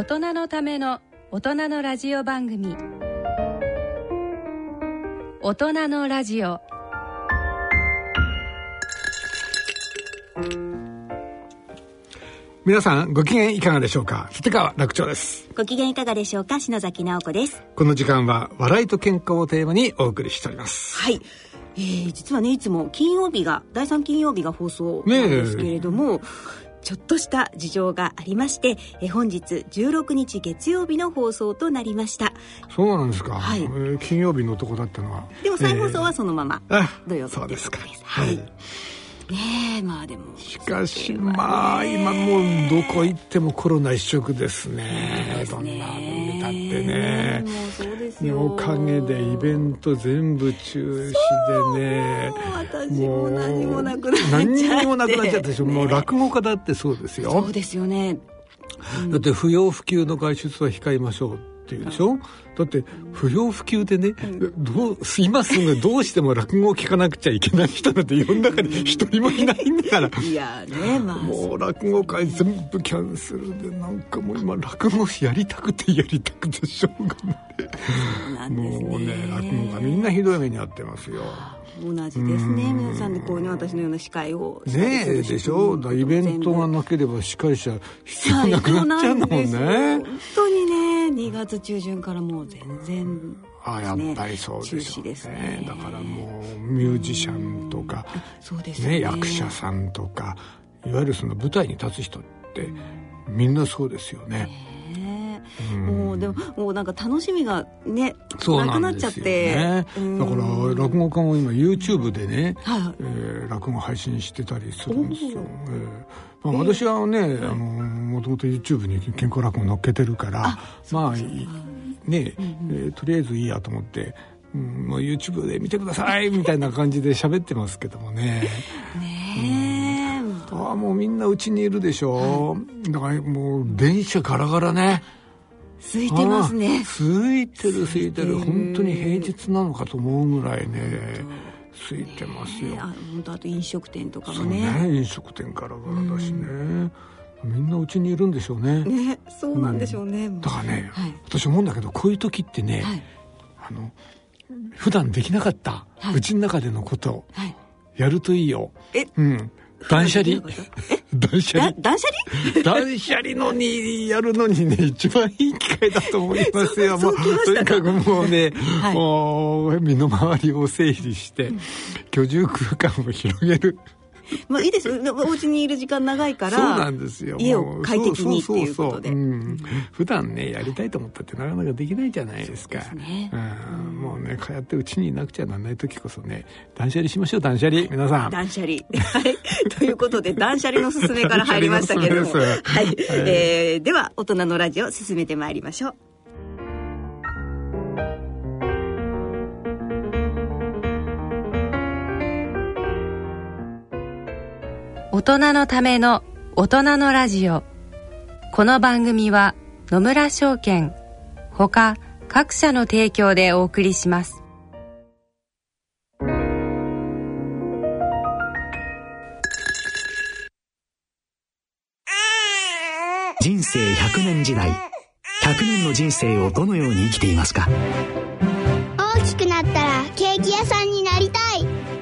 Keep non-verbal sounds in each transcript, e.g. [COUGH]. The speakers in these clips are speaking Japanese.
大人のための大人のラジオ番組。大人のラジオ。皆さんご機嫌いかがでしょうか？立川楽長です。ご機嫌いかがでしょうか？篠崎直子です。この時間は笑いと健康をテーマにお送りしております。はい。えー、実はねいつも金曜日が第3金曜日が放送なんですけれども、ねちょっとした事情がありましてえ本日16日月曜日の放送となりました。そうなんですか、はい、えー、金曜日のとこだったのは。でも再放送はそのまま、えー、土曜日そうですか。はいねえまあでも。しかしまあ今もうどこ行ってもコロナ一色ですね。どんなの見たってね。おかげでイベント全部中止でね。私も何もなくなっちゃって。何もなくなっちゃったでしょ、ね、もう落語家だってそうですよ。そうですよね、うん、だって不要不急の外出は控えましょうっていうでしょ？だって不要不急でね、どう今すぐどうしても落語を聞かなくちゃいけない人なんて世の中に一人もいないんだから。いやねまあ。もう落語会全部キャンセルでなんかもう今落語やりたくてやりたくてしょうがない、ね、もうね落語家みんなひどい目に遭ってますよ同じですね。皆さんでこういうね私のような司会をねえでしょ？だイベントがなければ司会者必要なくなっちゃうもんね。本当にね2月中旬からもう全然、あやっぱりそうですですね。だからもうミュージシャンとか、そうですね。役者さんとかいわゆるその舞台に立つ人ってみんなそうですよね。うん、もうでももうなんか楽しみがねなくなっちゃって、ね、だから落語家も今 YouTube でね、はい。えー、落語配信してたりするんですよ。えー。まあ、私はね、あのもともと YouTube に健康落語乗っけてるからまあね、えー、とりあえずいいやと思って、うん、もう YouTube で見てくださいみたいな感じで喋ってますけどもね。ねえ、ああもうみんなうちにいるでしょ、はい、だからもう電車ガラガラね。空いてますね。空いてる空いてる。本当に平日なのかと思うぐらいねついてますよ、あ本当あと飲食店とかもね。ね飲食店からからだしね、みんなうちにいるんでしょうね。ねそうなんでしょうね、うん、だからね、はい、私思うんだけどこういう時ってね、はい、あの普段できなかったうち、の中でのことをやるといいよ。えうん断捨離？[LAUGHS] 断捨離？断捨離？断捨離のにやるのにね一番いい機会だと思いますよ。もうとにかくもうね、はい、もう身の回りを整理して、居住空間を広げるまあいいです。よお家にいる時間長いからそうなんですよ。家を快適にっていうことで。普段ねやりたいと思ったってなかなかできないじゃないですか。ね、うん、もうねこうやってうちにいなくちゃならない時こそね断捨離しましょう断捨離。皆さん。断捨離。はい。[LAUGHS] ということで断捨離のすすめから入りましたけども。はい、はい、えー、では大人のラジオ進めてまいりましょう大人のための大人のラジオ。この番組は野村証券ほか各社の提供でお送りします。人生100年時代。100年の人生をどのように生きていますか？大きくなっ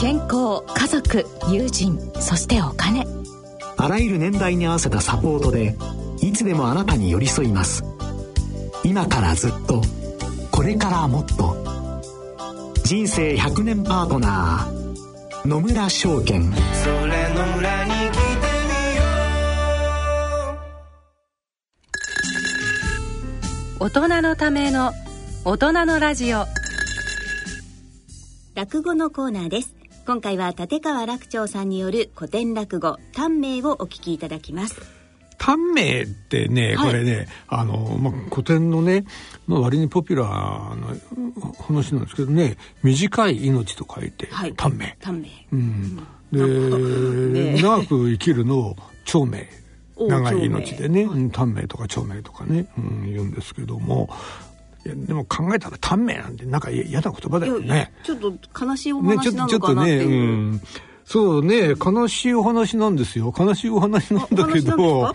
健康家族友人そしてお金。あらゆる年代に合わせたサポートでいつでもあなたに寄り添います。今からずっとこれからもっと。人生100年パートナー野村証券。それ野村に来てみよう。大人のための大人のラジオ。落語のコーナーです今回は立川楽長さんによる古典落語短命をお聞きいただきます短命ってね、これね、あの、まあ、古典のね、まあ、割にポピュラーな話なんですけどね、短い命と書いて、短命。短命。うん。で、長く生きるのを長命。長い命でね、短命とか長命とかね、うん、言うんですけども、いやでも考えたら短命なんてなんか嫌な言葉だよね。ちょっと悲しいお話なのかなっていう。ね、ちょっとね、うん。そうね、悲しいお話なんですよ。悲しいお話なんだけど、は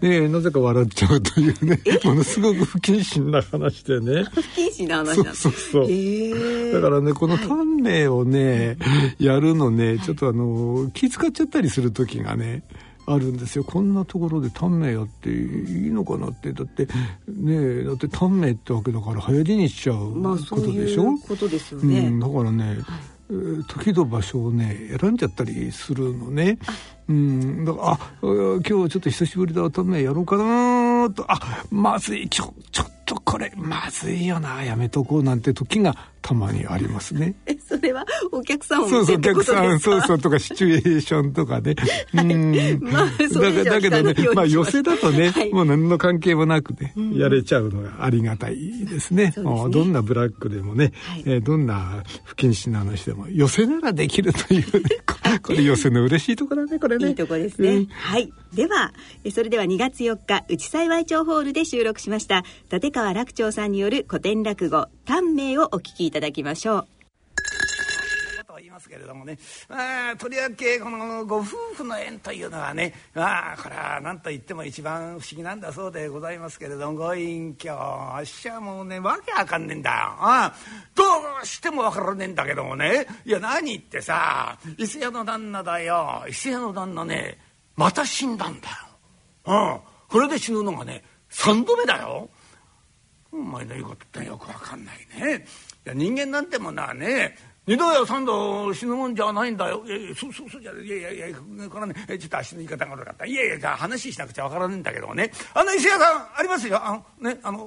い、ねなぜか笑っちゃうというね、ものすごく不謹慎な話でね。不謹慎な話そうそうそう。えー、だからね、この短命をね、はい、やるのね、ちょっとあの、気遣っちゃったりする時がね、あるんですよ。こんなところで短命やっていいのかなって。だってねだって短命ってわけだから早死にしちゃうことでしょ、まあ、そういうことですよね、うん、だからね、はい。時と場所をね選んじゃったりするのね。うん、だからあ今日ちょっと久しぶりだためやろうかなと。あまずいちょちょっとこれまずいよなやめとこうなんて時がたまにありますね。[LAUGHS] えそれはお客さんをそうそうお客さん [LAUGHS] そうそうとかシチュエーションとかね。[LAUGHS] はい、うん。まあだだけどねまあ寄せだとね、はい、もう何の関係もなくね、うん、やれちゃうのがありがたいですね。すね。どんなブラックでもね、はい、えー、どんな不謹慎な話でも寄せならできるというねこれ寄せの嬉しいところだねこれね。い。いとこですね。うん、はい。ではそれでは2月4日内幸町ホールで収録しました立川楽長さんによる古典落語短命をお聞きいただきましょう。と言いますけれどもね、まあ、とりわけこのご夫婦の縁というのはね、まあ、これは何と言っても一番不思議なんだそうでございますけれどもご隠居あっしはもうねわけわかんねえんだああどうしてもわからねえんだけどもねいや何ってさ伊勢屋の旦那だよ伊勢屋の旦那ねまた死んだんだよ。うん。これで死ぬのがね3度目だよ。お前の言うことってよくわかんないね。いや人間なんてものはね二度や三度死ぬもんじゃないんだよ。いやいや、そうそうそうじゃ、いやいやいや、これはね、ちょっと足の言い方が悪かった。いやいや、じゃ話しなくちゃわからねえんだけどね。あの石屋さん、ありますよ。あの、ね、あの、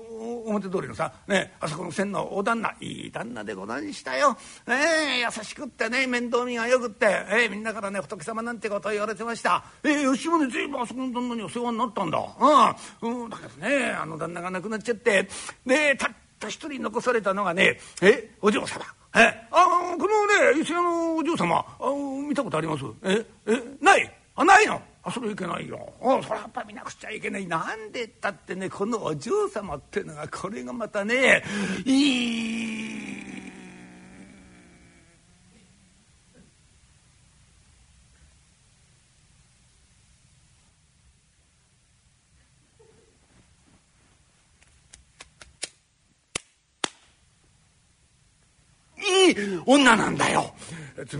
表通りのさ、ね、あそこの線のお旦那、いい旦那でござんしたよ。ね優しくってね、面倒見がよくって、ええみんなからね、仏様なんてことを言われてました。えー、吉本ずいぶんあそこの旦那にお世話になったんだ。うん。うん、だけどね、あの旦那が亡くなっちゃって、で、たった一人残されたのがね、え、お嬢様。えあこのね伊勢屋のお嬢様あ見たことあります？ええない？あないの？あそれいけないよ。あそれやっぱ見なくちゃいけない。なんでったってねこのお嬢様ってのがこれがまたねいいい女なんだよ。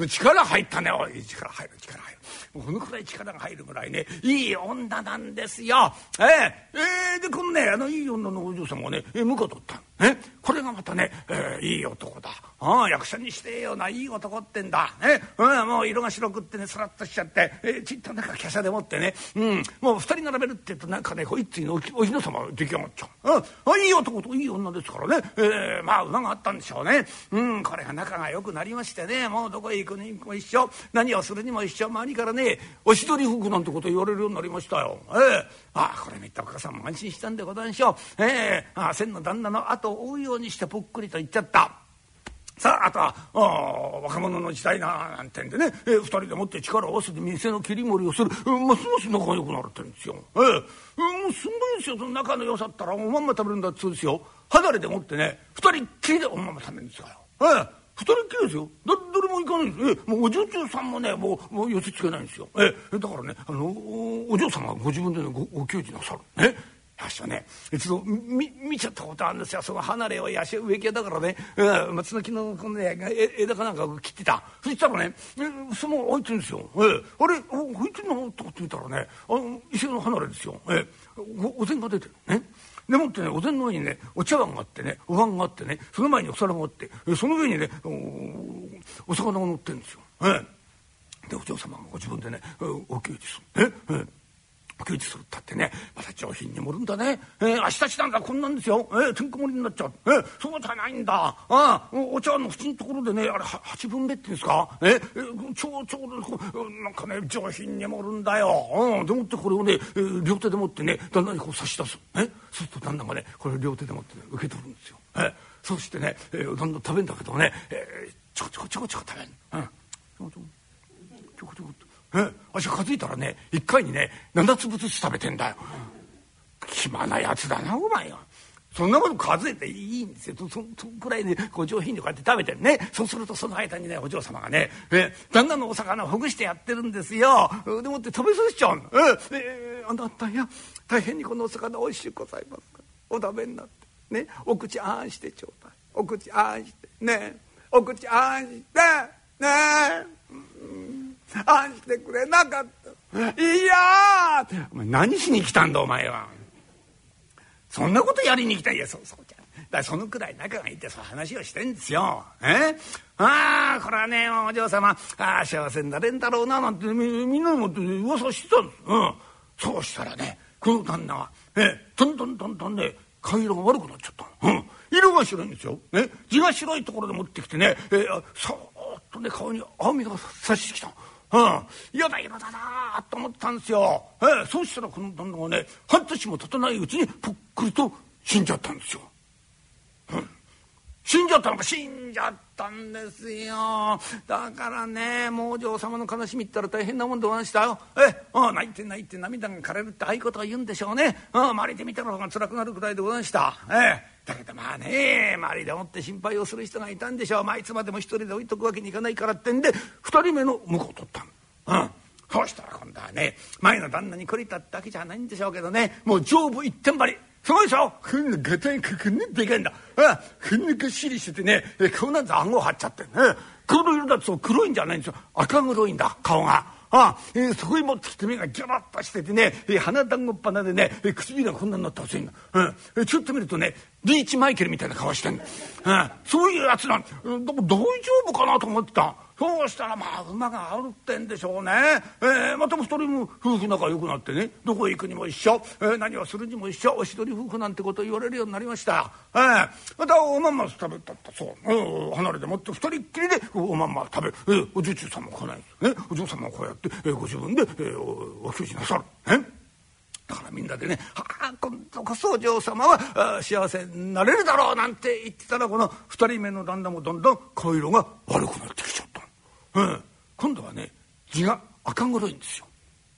力入ったねおい力入る力入る。このくらい力が入るぐらいねいい女なんですよ。えー、えー、でこのねあのいい女のお嬢様がね婿取ったえこれがまたね、えー、いい男だ。ああ役者にしてえよないい男ってんだ、ねうん、もう色が白くってねスラッとしちゃって、えー、ちっとなんか華奢でもってね、うん、もう二人並べるって言うとなんかねこいつのお姫様出来上がっちゃう、うん、いい男といい女ですからね、えー、まあ馬があったんでしょうね、うん、これが仲が良くなりましてね。もうどこへ行くにも一緒。何をするにも一緒。周りからねおしどり服なんてこと言われるようになりましたよ。えー、ああこれ見たお母さんも安心したんでござんしょう。えー、ああ千の旦那の後を追うようにしてぽっくりと言っちゃった。さああとはあ若者の時代ななんてんでね、えー、二人でもって力を合わせて店の切り盛りをする、えー、ますます仲良くなるってんですよ。えー、もうすごいですよその仲の良さったらおまんま食べるんだっつうんですよ。離れでもってね二人っきりでおまんま食べるんですよ。えー二人っきりですよだ誰も行かないんですえもうお嬢さんもねもうもう寄せつけないんですよえだからねあのお嬢様がご自分で、ね、ごご給仕なさるね私はね一度見見ちゃったことあるんですよ。その離れをやし植木屋だからね、え松の木のこの、ね、枝かなんか切ってた。そしたらねその空いてるんですよ、えあれ？空いてるの？とかって見たらねあの石の離れですよ、えおお膳が出てる。ねでもってねお膳の上にねお茶碗があってねお椀があってねその前にお皿があってその上にねお魚が乗ってるんですよ。ええ、でお嬢様もご自分でねお給仕する。ええ。竹内するったってね。また上品に盛るんだね、えー、明日したんだこんなんですよ、えー、てんこ盛りになっちゃう、えー、そうじゃないんだ。あお茶の縁のところでねあれ八分目っていうんですか？えー、え、ちょうちょうなんかね上品に盛るんだよ、うん、でもってこれをね、えー、両手で持ってね旦那にこう差し出す、えそうすると旦那がねこれ両手で持って、ね、受け取るんですよ、えー、そしてね、えー、だんだん食べんだけどね、えー、ちょこちょこちょこちょこ食べん、うん、ちょこちょこちょこちょこえ私数えたらね一回にね7粒ずつ食べてんだよ。暇なやつだなお前は。そんなこと数えていいんですよ。そそんくらいで、ね、ご上品でこうやって食べてね。そうするとその間にねお嬢様がねえ旦那のお魚をほぐしてやってるんですよ。でもって食べさせちゃうの「ええー、あなたや大変にこのお魚おいしゅうございますか？らお食べになって。ねお口あんしてちょうだい。お口あんして。ねお口あんして。ね。あんしてくれなかったいやお前何しに来たんだお前はそんなことやりに来たいやそうそうじゃだそのくらい仲がいいってそう話をしてんですよ。え？ああこれはねお嬢様ああ幸せになれんだろうななんてみみんなにもって噂してたんです。うん、そうしたらねこの旦那はえどんどんどんどんね顔色が悪くなっちゃった。うん色が白いんですよ。ね、地が白いところで持ってきてね、えー、そーっとね顔に青みが差してきた。うん、嫌だ色だなと思ったんですよ。えー、そうしたらこの旦那がね半年も経たないうちにぽっくりと死んじゃったんですよ。うん、死んじゃったのか死んじゃったんですよ。だからねもうお嬢様の悲しみったら大変なもんでございましたよ。えあ泣いて泣いて涙が枯れるってああいうことを言うんでしょうね。あ周りで見たのが辛くなるくらいでございました。え。だけどまあね周りでもって心配をする人がいたんでしょう、まあ、いつまでも一人で置いとくわけにいかないからってんで二人目の婿を取ったの。うんそうしたら今度はね前の旦那に懲りただけじゃないんでしょうけどねもう上部一点張りすごいでしょふんガタイかくねでかいんだ。あふんがっしりしててね、顔なんざ顎張っちゃってね。黒色だと黒いんじゃないんですよ。赤黒いんだ、顔が。あえー、そこへ持ってきて目がギョロッとしててね、えー、鼻団子っ鼻でね、えー、唇がこんなになったらしいんだ、うん。え、ちょっと見るとねリーチマイケルみたいな顔してんだ、うん、そういうやつなん、うんでも大丈夫かなと思ってた。そうしたらまあ馬があるってんでしょうね、えー、またも二人も夫婦仲良くなってね。どこへ行くにも一緒、えー、何をするにも一緒。おしどり夫婦なんてこと言われるようになりました、えー、またおまんま食べたったそう、うん、離れてもって二人っきりでおまんま食べる、えー、おじゅちゅうさんも来ないですね。お嬢さんもこうやって、えー、ご自分で、えー、おお給仕なさる。えーだからみんなでね「はあ今度こそお嬢様は幸せになれるだろう」なんて言ってたらこの2人目の旦那もどんどん顔色が悪くなってきちゃった。うん、今度はね字が赤黒いんですよ。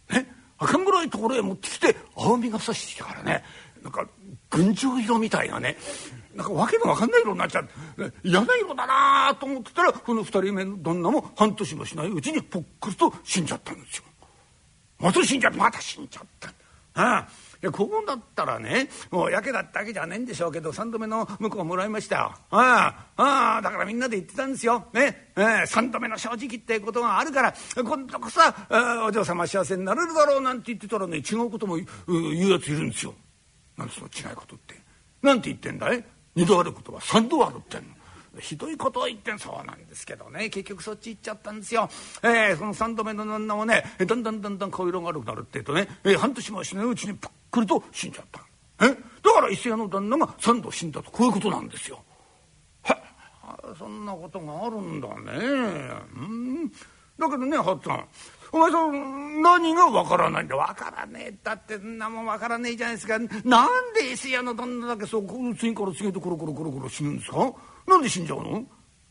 ね、赤黒いところへ持ってきて青みがさしてきたからね。なんか群青色みたいなね。なんか訳の分かんない色になっちゃう。嫌な色だなと思ってたらこの2人目の旦那も半年もしないうちにぽっくりと死んじゃったんですよ。また死んじゃった。また死んじゃった。ああここだったらねもうやけだったわけじゃねえんでしょうけど3度目の婿をもらいましたよ。ああああだからみんなで言ってたんですよ。ねえー、3度目の正直ってことがあるから今度こそお嬢様幸せになれるだろうなんて言ってたらね違うことも言うやついるんですよ。なんでその違いことって。なんて言ってんだい？二度あることは三度あるってんの。ひどいことを言ってそうなんですけどね。結局そっち行っちゃったんですよ。えー、その3度目の旦那もねだんだんだんだん顔色が悪くなるってえとね、えー、半年もしないうちにぷっくりと死んじゃった。え？だから伊勢屋の旦那が3度死んだと。こういうことなんですよ。はそんなことがあるんだね。うん。だけどねはっさん。お前さん何がわからないんだ？わからねえ。だってんなもんわからねえじゃないですか。なんで伊勢屋の旦那だけそう次から次へとコロコロコロコロ死ぬんですか？なんで死んじゃうの？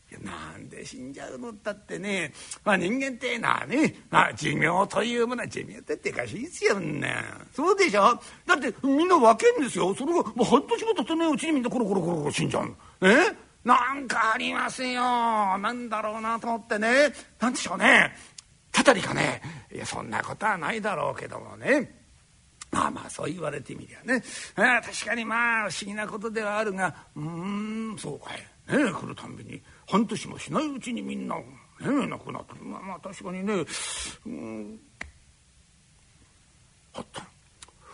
いやなんで死んじゃうの？だってね、まあ、人間ってのはね、まあ、寿命というものは寿命ってでかしいですよ。ねそうでしょ？だってみんな分けんですよ。それがもう半年も経たないうちにみんなコロコロコロコロ死んじゃうの。え？なんかありますよ。なんだろうなと思ってね。なんでしょうね。たたりかね。いやそんなことはないだろうけどもね。まあまあそう言われてみりゃね。あ確かにまあ不思議なことではあるがうんそうかい。ね来るたんびに。半年もしないうちにみんな、ね、亡くなってまあまあ確かにね。うん。あった。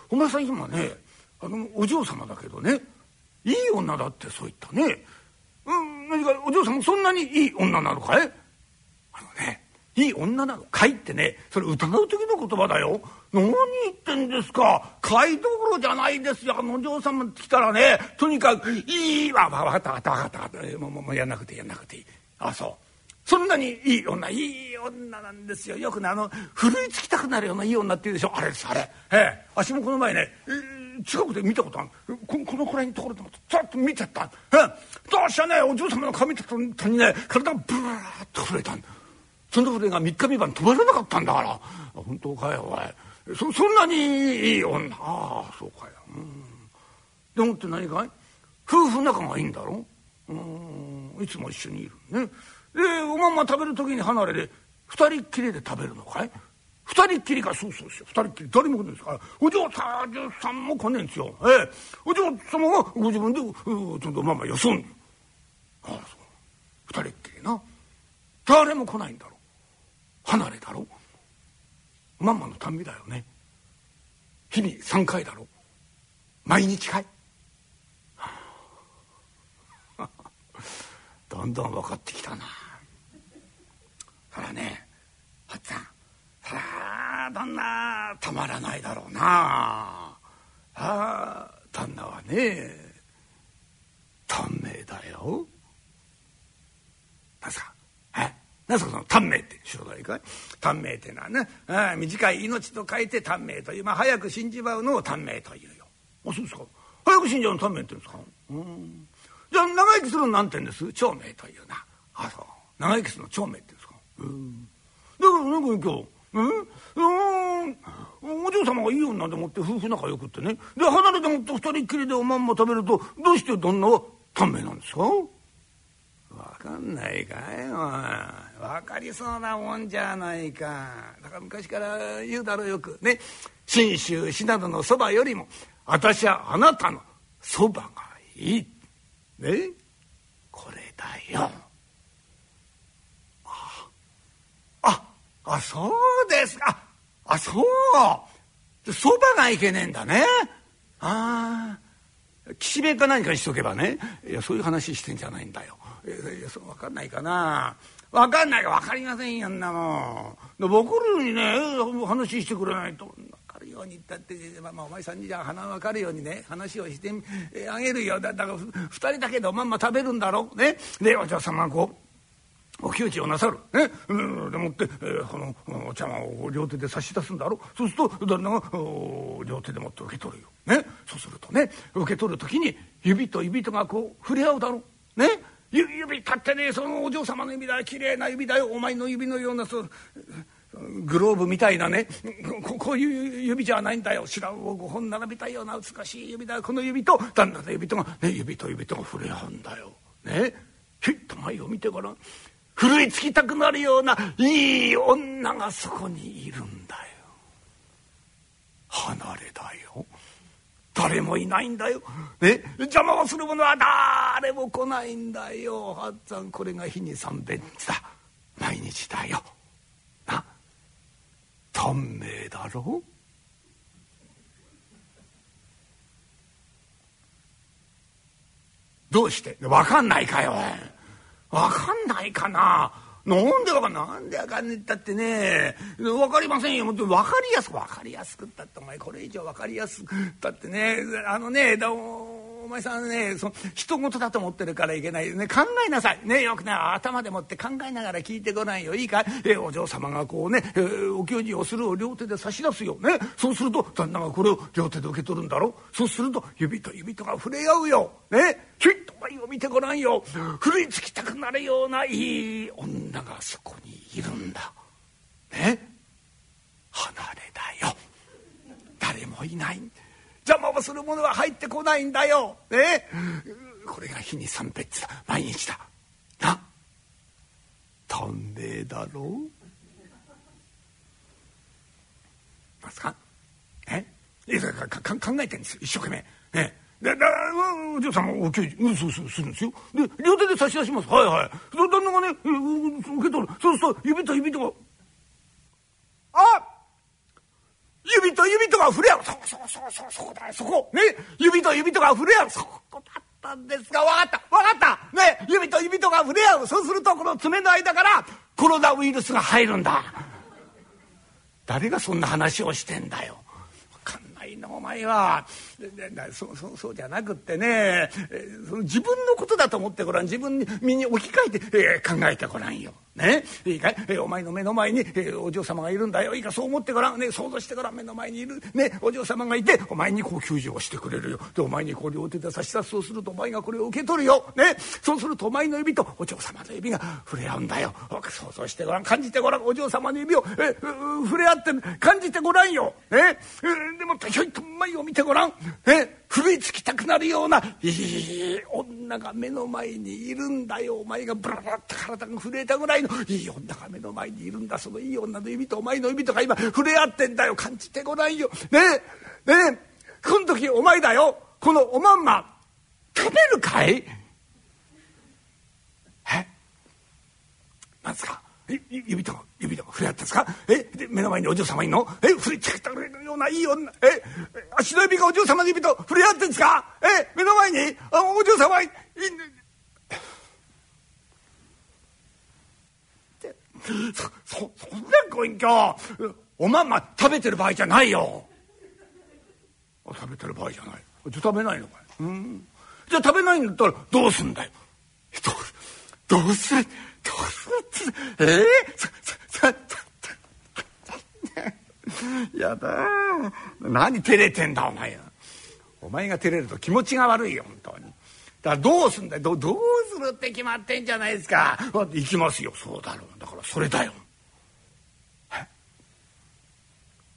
お前さん今ねあのお嬢様だけどねいい女だってそう言ったね。うん何かお嬢様そんなにいい女なのかい？あのねいい女なの？かいってねそれ疑う時の言葉だよ。何言ってんですか？買いどころじゃないですよ。あのお嬢様来たらねとにかくいいわ分かった分かった分かったもうもうやんなくてやんなくていい。あそう。そんなにいい女いい女なんですよ。よくねあのふるいつきたくなるようないい女っていうでしょ？あれですあれ。ええ。足もこの前ね、えー、近くで見たことある。ここのくらいのところでもざっと見ちゃった。ええ。どうしたね？お嬢様の髪見た途にね体がブワーッと震えたんだ。その震えが3日三晩止まらなかったんだから。本当かよおい。そそんなにいい女。ああそうかよ、うん、でもって何かい？夫婦仲がいいんだろ？うん。いつも一緒にいるね。でおまんま食べる時に離れで二人っきりで食べるのかい？二人っきりかそうそうですよ二人っきり誰も来ないですから。お嬢さんも来ねえんですよ、ええ、お嬢様がご自分でちょっとまあまあよそんああそう。二人っきりな。誰も来ないんだろ？離れだろ？まんまのたんびだよね？日々3回だろ？毎日かい？[LAUGHS] どんどん分かってきたな。そらねはっちゃん。そら旦那たまらないだろうな。ああ旦那はね短命だよ何すかえ何すかその短命って知らないかい？短命ってのはねあ短い命と書いて短命というまあ早く死んじまうのを短命というよ。あそうですか。早く死んじゃうの短命って言うんですか？うん。じゃあ長生きするの何て言うんです？長命というな。あそう。長生きするの長命って言うんですか？うん。だからなんか今日うん？お嬢様がいい女でもって夫婦仲良くってね。で離れてもって二人きりでおまんま食べるとどうして旦那は短命なんですか？分かんないかいおい。分かりそうなもんじゃないか。だから昔から言うだろうよく。ね。信州信濃のそばよりも私はあなたのそばがいい。ね。これだよ。あああそうですか。あそう。そばがいけねえんだね。ああ岸辺か何かにしとけばね。いやそういう話してんじゃないんだよ。いやそう分かんないかな。分かんないか分かりませんよんなもん。分かるようにね話してくれないと。分かるように言ったって、まあ、まあお前さんにじゃあ鼻分かるようにね話をしてあげるよ。だだから2人だけでおまんま食べるんだろね。でお嬢様がこうお給仕をなさる、ね、うん、でもって、えー、このお茶碗を両手で差し出すんだろそうすると旦那が両手でもって受け取るよ、ね、そうするとね受け取る時に指と指とがこう触れ合うだろう。ね。指立ってねそのお嬢様の指だ綺麗な指だよ。お前の指のようなそうグローブみたいなね。ここういう指じゃないんだよ。白魚を5本並べたような美しい指だ。よこの指と旦那の指とが、ね、指と指とが触れ合うんだよ。ね。ひっと前を見てごらん。ふるいつきたくなるようないい女がそこにいるんだよ。離れだよ。誰もいないんだよ。ね、邪魔をする者は誰も来ないんだよ。はっつぁんこれが日に三遍だ。毎日だよ。な？短命だろ？うどうして？分かんないかよ分かんないかななんでわかんなんでわかんねえったってね。分かりませんよ。もっと分かりやすく分かりやすくったって。お前これ以上分かりやすくったってね。あのねだお前さんねそ人事だと思ってるからいけないね。考えなさい。ねよくね頭でもって考えながら聞いてごらんよ。いいかえお嬢様がこうね、え、お給仕をするを両手で差し出すよね。そうすると旦那がこれを両手で受け取るんだろ？そうすると指と指とが触れ合うよ。ね？ひっと前を見てごらんよ。ふるいつきたくなるようないい女がそこにいるんだ。ね？離れだよ。誰もいない。んだ邪魔をする者は入ってこないんだよ。ね、これが日に三別だ毎日だ。な短命だろうますか？え？いやかか考えてんですよ一生懸命。ねで、だ、お嬢さんお給仕、うん、そうそうするんですよ。で、両手で差し出します。はいはい。その旦那がね、受け取る。そうすると、指と指とが、あ指と指とが触れ合う。そこそこそこそこだ、そこ。ね。指と指とが触れ合う。そこだったんですが。分かった。わかった。ね。指と指とが触れ合う。そうするとこの爪の間からコロナウイルスが入るんだ。誰がそんな話をしてんだよ。わかんないなお前は。そそそうじゃなくってねその自分のことだと思ってごらん自分に身に置き換えて、えー、考えてごらんよ。ね。いいかい、えお前の目の前に、えお嬢様がいるんだよ。いいか？そう思ってごらん。ね想像してごらん。目の前にいる、ね、お嬢様がいてお前にこう救助をしてくれるよ。でお前にこう両手で差し出すそうするとお前がこれを受け取るよ、ね、そうするとお前の指とお嬢様の指が触れ合うんだよ。想像してごらん。感じてごらん。お嬢様の指をえ触れ合って感じてごらんよ、ね、えでもひょいと前を見てごらん、ね、震いつきたくなるようないい女が目の前にいるんだよ。お前がブラブラって体が震えたぐらいのいい女が目の前にいるんだ。そのいい女の指とお前の指とか今触れ合ってんだよ。感じてごらんよ。ねえねえこの時お前だよ。このおまんま食べるかい？え？なんですか指と指と触れ合ったんですか？えで目の前にお嬢様いんの？え触れてくれるようないい女。え足の指がお嬢様の指と触れ合ってんですか？え目の前にあお嬢様いんそそそんなご隠居。おまんま食べてる場合じゃないよ。食べてる場合じゃない。じゃ食べないのかい？うん。じゃ食べないんだったらどうすんだよどうどうする [LAUGHS] え？えー、やだ何照れてんだお前お前が照れると気持ちが悪いよ本当に。だからどうすんだよ？どどうするって決まってんじゃないですか？行きますよ。そうだろう。だからそれだよ。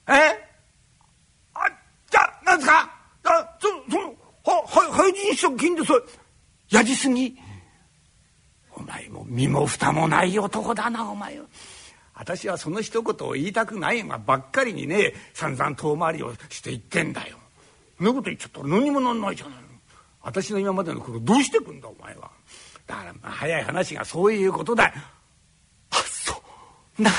え？え？あじゃあなんですか？あそそのはは廃人食金でそれやじすぎ？お前も身も蓋もない男だなお前は。私はその一言を言いたくないがばっかりにね散々遠回りをして言ってんだよ。そんなこと言っちゃったら何もなんないじゃないの。私の今までのことどうしてくんだお前は。だから早い話がそういうことだ。あそうな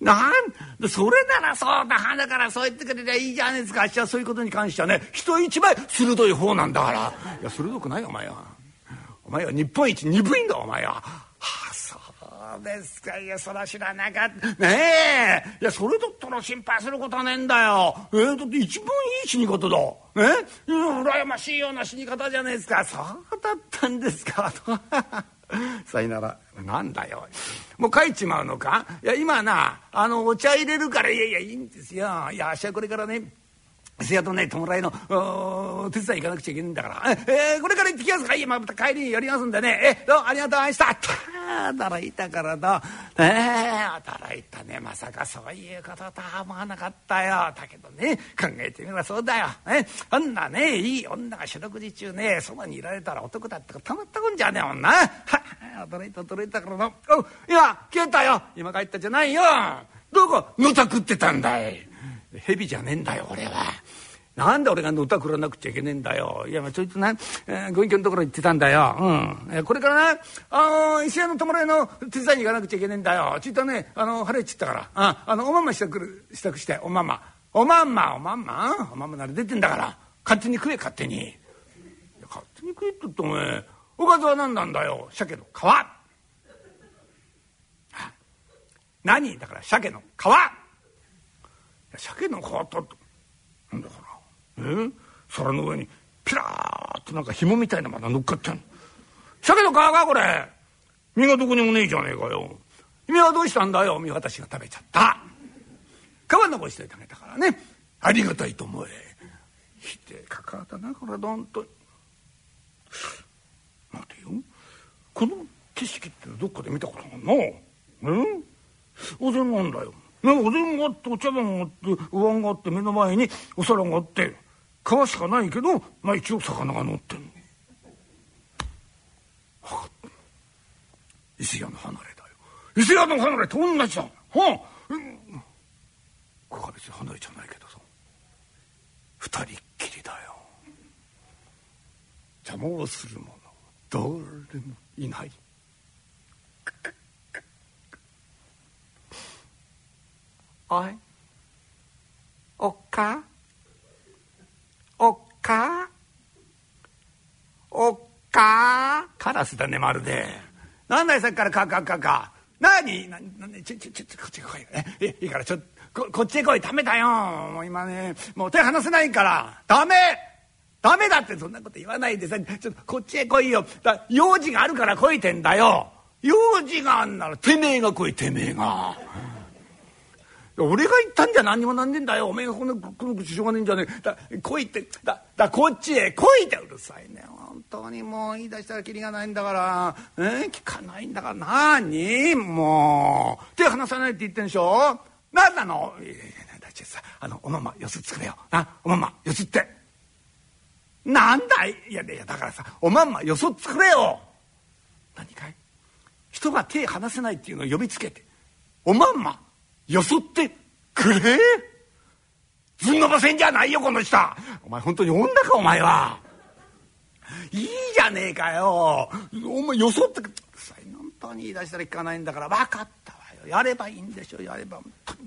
なんそれならそうだ花からそう言ってくれりゃいいじゃないですかあっしはそういうことに関してはね人一倍鋭い方なんだからいや鋭くないよお前はお前は日本一鈍いんだお前は。はあそうですか。いやそら知らなかった。ねえ。いやそれだったら心配することはねえんだよ。えー、だって一番いい死に方だ。え。羨ましいような死に方じゃないですか。そうだったんですか。[LAUGHS] さいなら。なんだよ。もう帰っちまうのか？いや今なあのお茶入れるからいやいやいいんですよ。いやあっしはこれからね。せやとね弔いの手伝い行かなくちゃいけないんだから「えー、これから行ってきますかいやまた帰りに寄りますんでね。えどう？もありがとうございました」働いたからだえー、働いたね。まさかそういうこととは思わなかったよ。だけどね考えてみればそうだよ、えあんなねいい女が四六時中ねそばにいられたら男だってたまったもんじゃねえもんな。は驚いた驚いたからな「お今消えたよ。今帰ったじゃないよ。どこ？のたくってたんだい」蛇じゃねえんだよ俺は。なんで俺がのたくらなくちゃいけねえんだよ。いや、まあ、ちょいとな、えー、ご隠居のところ行ってたんだよ。うん。えー、これからな、あの、石屋の弔いの手伝いに行かなくちゃいけねえんだよ。ちょいとね、あの、晴れちったから。あ、あの、おまんま支度、支度して、おまんま。おまんま、おまんま、おまんまなら出てんだから。勝手に食え、勝手に。勝手に食えって言ってお前、おかずは何なんだよ。鮭の皮。何？だから鮭の皮。鮭の皮ったってなんだからえ？皿の上にピラーっとなんか紐みたいなまだ乗っかってんの。鮭の皮かこれ身がどこにもねえじゃねえかよ。君はどうしたんだよ。身私が食べちゃった。皮残してあげたからね。ありがたいと思え。ひでかかだなこれどんと待てよ。この景色ってどっかで見たことあるなうんお膳なんだよ。ね、お膳があってお茶碗があってお椀があって目の前にお皿があって皮しかないけどまあ一応魚が乗ってんの。伊勢屋の離れだよ。伊勢屋の離れと同じだはあ、うん、ここは別に離れじゃないけどさ。二人っきりだよ。邪魔をする者。誰もいない。おい。おっか？おっか？おっラスだねまるで。なんだいさっきからカカカカ何？ななちょちょちょこっち来いえいいからちょここっちへ来い。ダメだよ。もう今ねもう手離せないから。ダメ！ダメだってそんなこと言わないでさ。ちょっとこっちへ来いよ。だ用事があるから来いてんだよ。用事があんならてめえが来いてめえが。俺が言ったんじゃ何にもなんねえんだよ。おめえがこのこの口しょうがねえんじゃねえ。だ来いって。だだこっちへ。来いってうるさいね。本当にもう言い出したらきりがないんだから。え？聞かないんだから。何もう。手離さないって言ってんでしょ？何なの？いやいやだってさあのおまんまよす作れよ。なおまんまよすって。なんだい？いやいやだからさおまんまよそ作れよ。何かい？人が手離せないっていうのを呼びつけて。おまんま。よそってくれ？ずんのばせんじゃないよこの人。お前本当に女かお前は。いいじゃねえかよ。お前よそって本当に言い出したら聞かないんだから。分かったわよ。やればいいんでしょやれば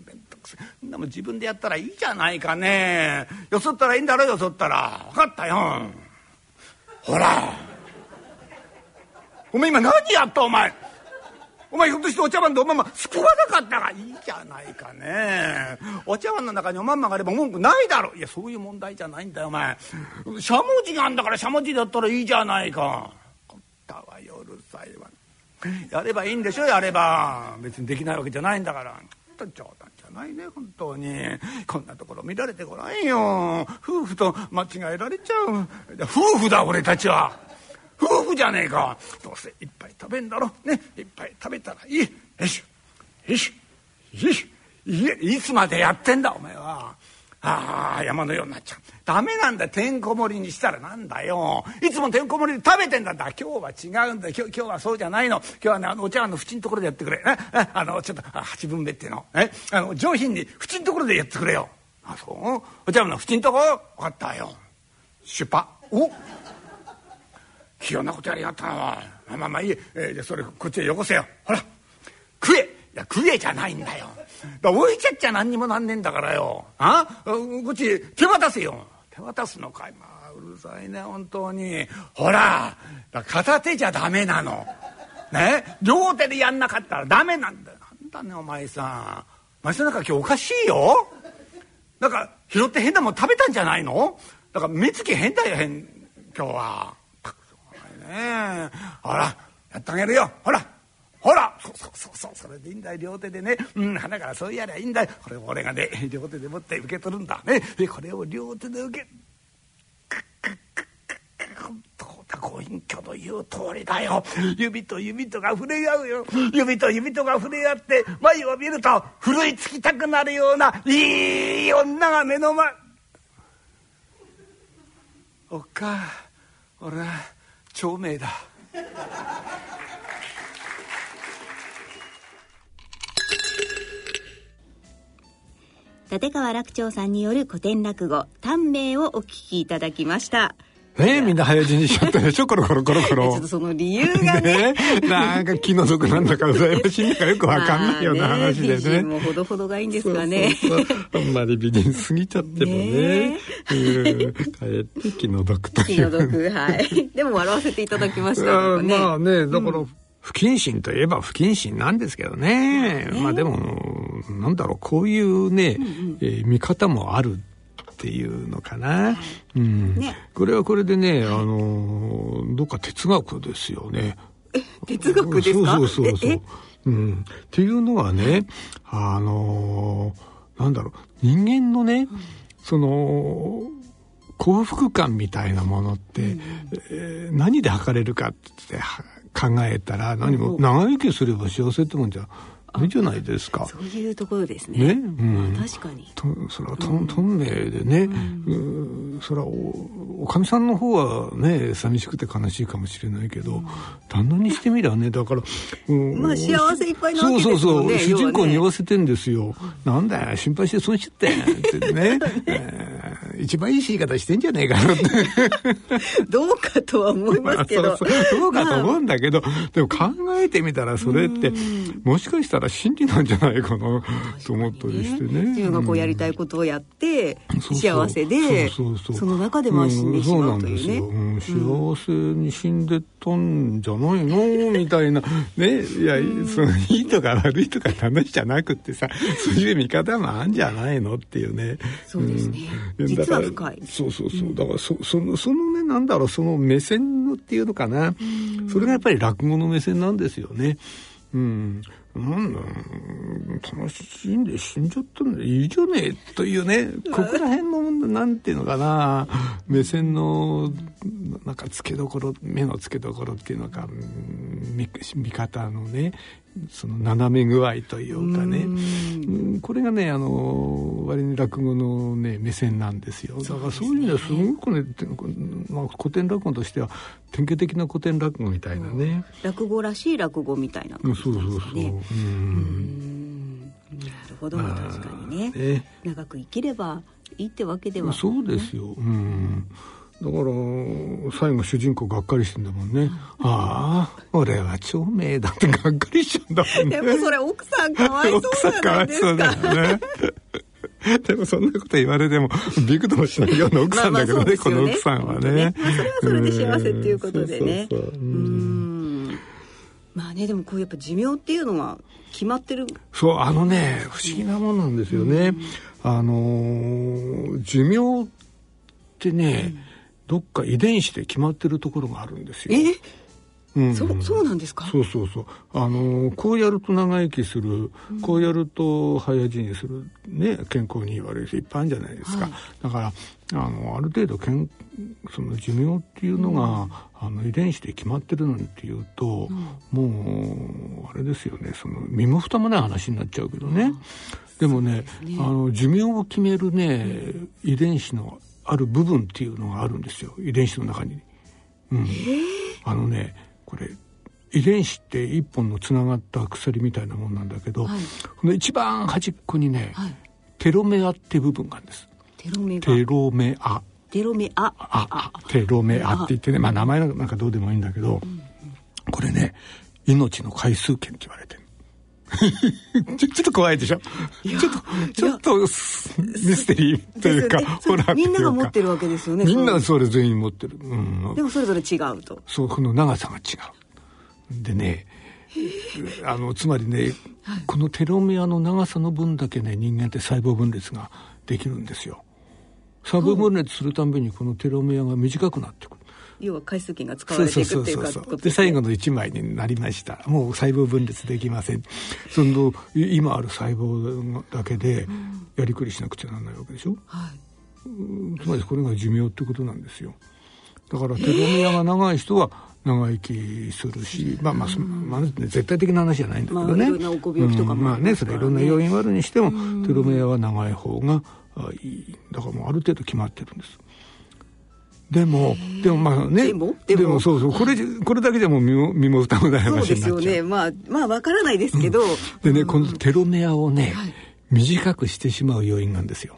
めんどくせえでも自分でやったらいいじゃないかね。よそったらいいんだろよそったら。分かったよ。ほら。お前今何やったお前？お前ひょっとしてお茶碗でおまんま救わなかったがいいじゃないかね。お茶碗の中におまんまがあれば文句ないだろ。いやそういう問題じゃないんだよお前。しゃもじがあんだからしゃもじだったらいいじゃないか。こったわようるさいわやればいいんでしょやれば。別にできないわけじゃないんだから。冗談じゃないね本当に。こんなところ見られてごらんよ。夫婦と間違えられちゃう。夫婦だ俺たちは。夫婦じゃねえか。どうせいっぱい食べんだろ。ね。いっぱい食べたらいい。よし。よし。よし。いいつまでやってんだお前は。ああ山のようになっちゃう。ダメなんだてんこ盛りにしたらなんだよ。いつもてんこ盛りで食べてんだだ。今日は違うんだ今日今日はそうじゃないの。今日はねあのお茶碗の縁のところでやってくれ。えあのちょっと八分目っていうの。えあの上品に縁のところでやってくれよ。あそう？お茶碗の縁のとこ？分かったよ。出発お器用なことやりやがったなまあまあまあいい。えー、じゃそれこっちへよこせよ。ほら。食え。いや食えじゃないんだよ。だ置いちゃっちゃ何にもなんねえんだからよ。あ？こっち手渡せよ。手渡すのかい。まあうるさいね本当に。ほら。片手じゃダメなの。ね？両手でやんなかったらダメなんだよ。なんだねお前さん。お前さんなんか今日おかしいよ。なんか拾って変なもん食べたんじゃないの？だから目つき変だよ変。今日は。ねほらやってあげるよ。ほら。ほら。そうそうそう。そうそれでいいんだよ。両手でね、うん、花からそうやりゃいいんだよ。これ俺がね両手で持って受け取るんだね。でこれを両手で受けご隠居の言う通りだよ指と指とが触れ合うよ指と指とが触れ合って眉を見るとふるいつきたくなるようないい女が目の前おっか俺は長命だ。立川楽長さんによる古典落語「短命」をお聞きいただきました。ねえみんな早死にしちゃったでしょ？[LAUGHS] コロコロコロコロ。ちょっとその理由がね。ねなんか気の毒なんだから羨ましいんだかよくわかんないような話でね,、もほどほどがいいんですかねあんまり美人すぎちゃってもねねかえって気の毒という気の毒はいでも笑わせていただきましたねまあねだから、うん不謹慎といえば不謹慎なんですけどね。ねまあでも、なんだろう、こういうね、うえー、見方もあるっていうのかな。うん、ね、これはこれでね、あのどっか哲学ですよね。え、哲学ですか？そうそうそうそう。うん。っていうのはね、あのなんだろう、人間のね、うん、その、幸福感みたいなものって、うん、えー、何で測れるかって考えたら何も長生きすれば幸せってもんじゃいいじゃないですか？そういうところですね。ね、うん、確かに。とそれはと、とんめでね、うん、それはお、おかみさんの方はね、寂しくて悲しいかもしれないけど、うん、旦那にしてみればね、だから、うん、まあ幸せいっぱいなわけですよね。そうそうそう、主人公に言わせてんですよ。なんだよ、心配して損しちゃって、ってね。[LAUGHS] えー一番いい言い方してんじゃねえかなって。[LAUGHS] どうかとは思いますけど、まあ、そうそう。どうかと思うんだけど、でも考えてみたらそれってもしかしたら真理なんじゃないかなと思ったりしてね。自分がこうやりたいことをやって幸せでその中でも死んでしまうというね、うん、幸せに死んでったんじゃないの？みたいな。[LAUGHS] ね。いやそのいいとか悪いとか話じゃなくてさそういう見方もあんじゃないの？っていうね。そうですね、うん、実は深い。そうそうそう。だからそそのそのねなんだろうその目線っていうのかな。それがやっぱり落語の目線なんですよね。うん。なんだ楽しんで死んじゃったんだいいじゃねえというねここら辺のなんていうのかな。目線のなんか付けどころ目の付けどころっていうのか見見方のねその斜め具合というかね。これがねあの割に落語のね目線なんですよ。だからそういう意味ではすごくね、まあ、古典落語としては典型的な古典落語みたいなね、落語らしい落語みたいな感じですね。そうそうそうう。ん。なるほど、まあ、確かにね、ね、長く生きればいいってわけでは。そうですよ。うんだから最後主人公がっかりしてんだもんね、ああ俺は長命だってがっかりしちゃうんだもんね。でもそれ奥さんかわいそうじゃないですか奥さんかわいそうだよね。でもそんなこと言われてもびくともしないような奥さんだけどねね、この奥さんはね、ね、まあ、それはそれで幸せっていうことでね。うん。まあねでもこうやっぱ寿命っていうのは決まってる。そうあのね不思議なもんなんですよね、あの寿命ってね、うんどっか遺伝子で決まってるところがあるんですよ。え？うん、そそうなんですか？そうそうそう。あのこうやると長生きする、うん、こうやると早死にするね健康に言われる人いっぱいあるんじゃないですか、はい、だからあのある程度けんその寿命っていうのが、うん、あの遺伝子で決まってるのにっていうと、もうあれですよね。その身も蓋もない話になっちゃうけどね、でもね、ね、あの寿命を決めるね遺伝子のある部分っていうのがあるんですよ遺伝子の中に。うん、あのねこれ遺伝子って一本のつながった鎖みたいなもんなんだけど、はい、この一番端っこにね、はい、テロメアって部分があるんです。テロメテロメア。テロメア。あ、テロメアって言ってね、まあ名前なんかどうでもいいんだけど、うん、これね、命の回数券って言われてる。[LAUGHS] ちょちょっと怖いでしょ？ちょっとちょっとミステリーというか、ホラーみんなが持ってるわけですよねみんなそれ全員持ってる、うん、でもそれぞれ違うと。そうこの長さが違う。でねあのつまりね、はい、このテロメアの長さの分だけね人間って細胞分裂ができるんですよ。細胞分裂するたびにこのテロメアが短くなってくる要は回数券が使われていくっていうかで最後の1枚になりました。もう細胞分裂できません。その今ある細胞だけでやりくりしなくちゃならないわけでしょ、はい、つまりこれが寿命ってことなんですよ。だからテロメアが長い人は長生きするし、まあまあ、まあ、絶対的な話じゃないんだけどね。まあ、いろんなご病気とかも、まあね、それいろんな要因があるにしても、テロメアは長い方がいい。だからもうある程度決まってるんです。でも、でもまあね、でも？でも？そうそう、これ、これだけでも身も身も蓋もない話になっちゃう。そうですよね。まあ、まあわからないですけど。うん、でね、このテロメアをね、はい、短くしてしまう要因なんですよ。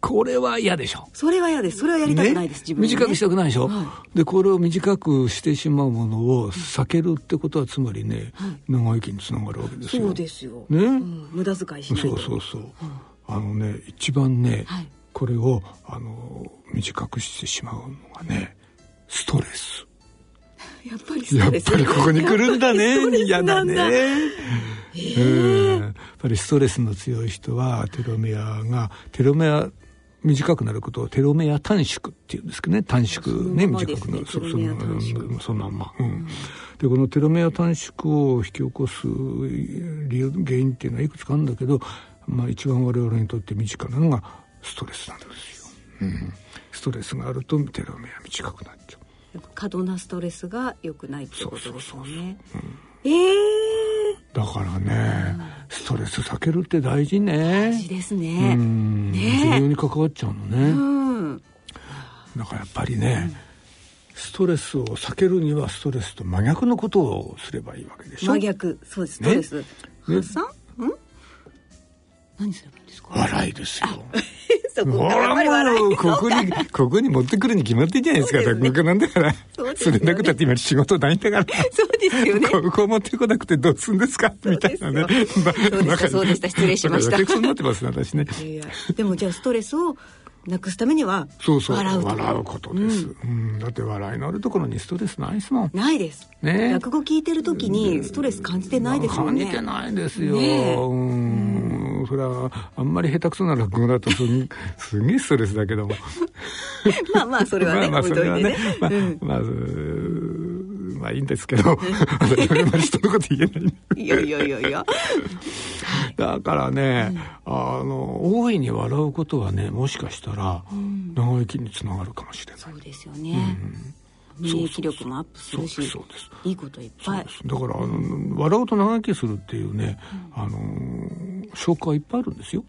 これは嫌でしょ。それは嫌です。それはやりたくないです、ね、自分、ね、短くしたくないでしょ、はい、で、これを短くしてしまうものを避けるってことは、つまりね、はい、長生きにつながるわけですよ。そうですよ。ね、うん、無駄遣いしないそうそうそう。うん、あのね、一番ね、はいこれをあの短くしてしまうのがねストレス。やっぱりやっぱりここに来るんだね。[LAUGHS] 嫌だね。えー、やっぱりストレスの強い人はテロメアがテロメア短くなることをテロメア短縮っていうんですけどね。短縮ね短くなる。そそのそのまま、うん、でこのテロメア短縮を引き起こす理由原因っていうのはいくつかあるんだけど、まあ、一番我々にとって身近なのがストレスなんですよ、うん、ストレスがあるとテロメア短くなっちゃう。過度なストレスが良くないってことですよね。ええー、だからね、うん、ストレス避けるって大事ね。大事ですね。うん。ね。重要に関わっちゃうのね、うん、だからやっぱりね、ストレスを避けるにはストレスと真逆のことをすればいいわけでしょ。真逆。そうです。ストレス、ね、発散、うん？何すればいいんですか？笑いですよ [LAUGHS] そこからここにここに持ってくるに決まってんじゃないですか。落語家なんだからそれなくたって今仕事ないんだから。そうですよね。ここ持ってこなくてどうすんですか？みたいなね。そうでしたそうでした。失礼しました。そうなってますね私ねでもじゃあストレスをなくすためにはそうそう笑う笑うことです、うん、うん、だって笑いのあるところにストレスないですもんないです、ね、落語聞いてる時にストレス感じてないですもんね感じてないですよ、ね、うんそれはあんまり下手くそな落語だとすん [LAUGHS] すげえストレスだけどもまあまあそれはねまあそれはね、まあ、まずまあいいんですけど、あんまり人のこと言えない。いやいやいやいや。だからね、うん、あの、大いに笑うことはね、もしかしたら、長生きにつながるかもしれない。そうですよね。免疫力もアップするしいいこといっぱい。だからあの笑うと長生きするっていうね、うん、あの証拠はいっぱいあるんですよ。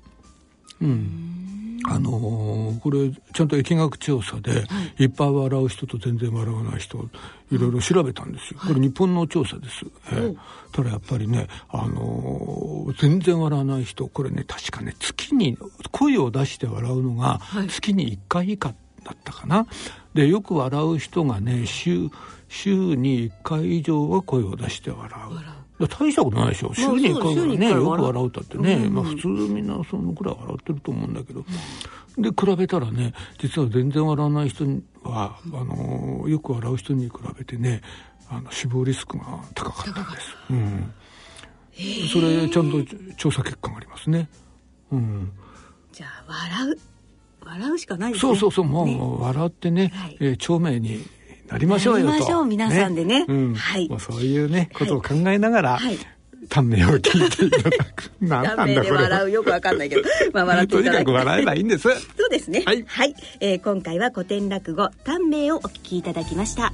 うん、あのー、これちゃんと疫学調査で、はい、いっぱい笑う人と全然笑わない人いろいろ調べたんですよ、これ日本の調査です、えー、ただやっぱりね、あのー、全然笑わない人これね確かね月に声を出して笑うのが月に1回以下だったかな、でよく笑う人がね週週に1回以上は声を出して笑う。大したことないでしょ。週に1回ぐらいねよく笑うたってね、うん、まあ普通みんなそのくらい笑ってると思うんだけど、うん、で比べたらね実は全然笑わない人は、あのよく笑う人に比べてねあの死亡リスクが高かったんです、うん、それちゃんと調査結果がありますね、うん、じゃあ笑う笑うしかないですねそうそうそうもう、ね、笑ってね、はい、えー、長命になりましょうよと。なりましょう、皆さんでね。ねうん、はい。もうそういうね、ことを考えながら、はい。短命を聞いていただく。[LAUGHS] 何なんだこれ。笑うよくわかんないけど、まあ笑っていただく。とにかく笑えばいいんです。そうですね。はい。はい、えー、今回は古典落語短命をお聞きいただきました。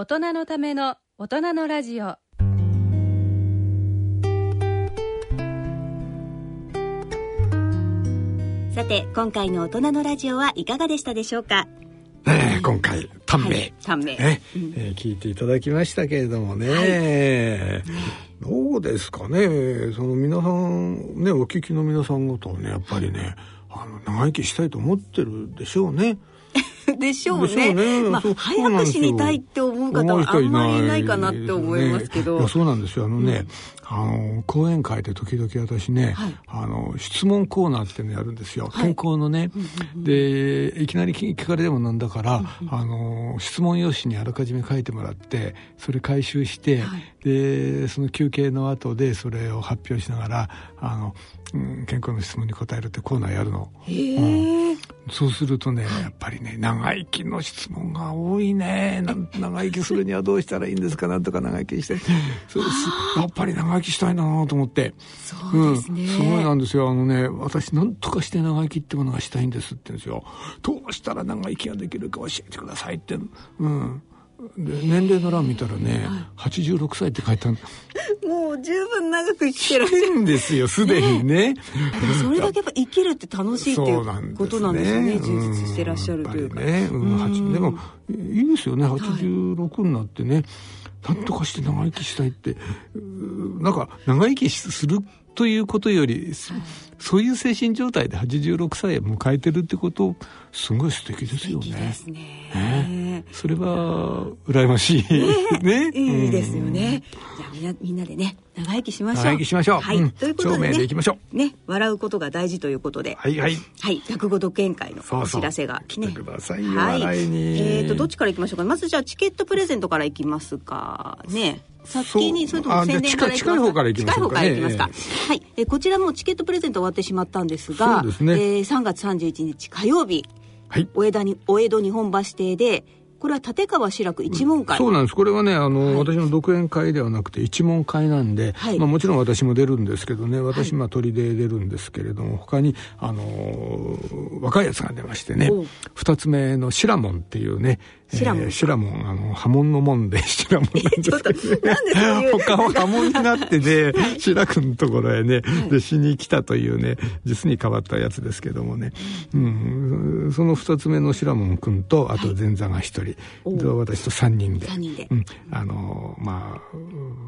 大人のための大人のラジオ。さて今回の大人のラジオはいかがでしたでしょうか？えー、今回短命、はい、短命、えー、聞いていただきましたけれどもね、はい、どうですかね？その皆さんねお聞きの皆さん方はねやっぱりねあの長生きしたいと思ってるでしょうね [LAUGHS] でしょうね。ねまあ、早く死にたいって思う方はあんまりいないかなって思いますけど。いや、そうなんですよ。あのね、うん、あの、講演会で時々私ね、はい、あの、質問コーナーっていうのやるんですよ。はい、健康のね。で、いきなり聞かれてもなんだから、あの、質問用紙にあらかじめ書いてもらって、それ回収して、はい、で、その休憩の後でそれを発表しながら、あの、うん、健康の質問に答えるってコーナーやるの。うん、そうするとね、やっぱりね、長生きの質問が多いね。長生きするにはどうしたらいいんですかなんとか長生きして。[LAUGHS] そうやっぱり長生きしたいなと思って。そうですね、うん、すごいなんですよ。あのね、私なんとかして長生きってものがしたいんですって言うんですよ。どうしたら長生きができるか教えてくださいって。うん。で年齢の欄見たらね、はい、86歳って書いてある。もう十分長く生きてらっしゃる。んですよすでにね。それだけやっぱ生きるって楽しいっていうことなんですね充実してらっしゃるというか。ね、うん、でもいいですよね86になってね、はい、なんとかして長生きしたいって。なんか長生きするということより、はい、そういう精神状態で86歳を迎えてるってことすごい素敵ですよね。ね。ね。ね。それは羨ましい。ね。[LAUGHS] いいですよね、じゃあみんなみんなでね長生きしましょう。長生きしましょう。はい、ということで、ね、でいきましょう。ね笑うことが大事ということではいはい。はい落語独演会のお知らせが来てくださいよ、はい、えっ、とどっちからいきましょうかまずじゃあチケットプレゼントからいきますかね先にそれとも宣伝か？ら近い方からいきますか、ね、近い方からいきますか、はい、えー、こちらもチケットプレゼント終わってしまったんですがそね、えー、3月31日火曜日、はい、お江戸にお江戸日本橋邸でこれは立川志らく一門会、そうなんです。これはねあの、はい、私の独演会ではなくて一門会なんで、はい、まあ、もちろん私も出るんですけどね私、まあ、鳥で出るんですけれども他にあの若いやつが出ましてね二つ目のシラモンっていうねシラモン、えー、シラモンあの波紋の門で [LAUGHS] シラモンなんですけど、ね、他は波紋になってね、[LAUGHS] はい、志らくのところへね、弟子に来たというね実に変わったやつですけどもね、うん、その二つ目のシラモン君とあと前座が一人、私と3人で。人で、うん、あのまあ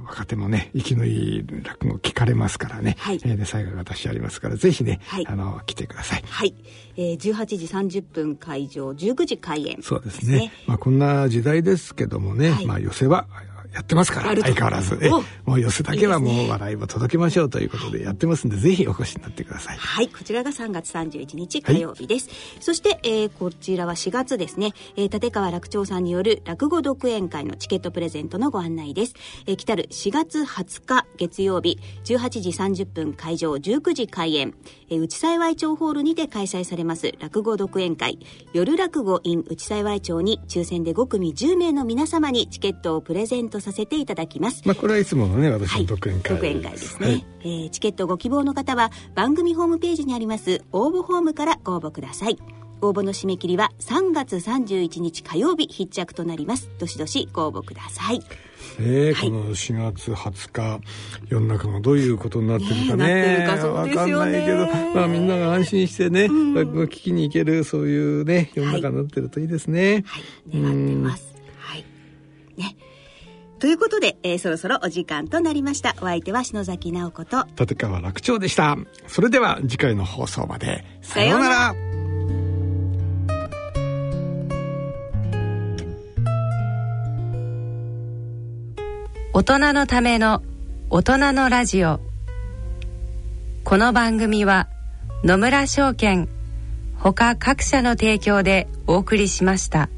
若手もね生きのいい落語聞かれますからね、はい、えー、で最後私やりますからぜひね、はい、あの来てください。はい、えー、18時30分会場19時開演、そうですね。まあこんな時代ですけどもね、はい、まあ寄せはやってますから相変わらず。えもう寄せだけはもう笑いを届けましょうということでやってますんでぜひお越しになってください。はいこちらが3月31日火曜日です、はい、そして、えー、こちらは4月ですね、えー、立川楽長さんによる落語独演会のチケットプレゼントのご案内です、えー、来たる4月20日月曜日18時30分会場19時開演、えー、内幸町ホールにて開催されます落語独演会。夜落語 in 内幸町に抽選で5組10名の皆様にチケットをプレゼントさせていただきます。まあこれはいつものね私の独演会、はい、独演会ですね、はい、えー、チケットご希望の方は番組ホームページにあります応募フォームからご応募ください。応募の締め切りは3月31日火曜日必着となります。どしどしご応募ください。えー、はい、この4月20日世の中がどういうことになってるかねねわ、かんないけど、まあ、みんなが安心してね、うん、聞きに行けるそういうね世の中になってるといいですね。はい、はい、願ってます。はい。ね。ということで、えー、そろそろお時間となりました。お相手は篠崎直子と立川楽長でした。それでは次回の放送までさようなら。大人のための大人のラジオ。この番組は野村証券ほか各社の提供でお送りしました。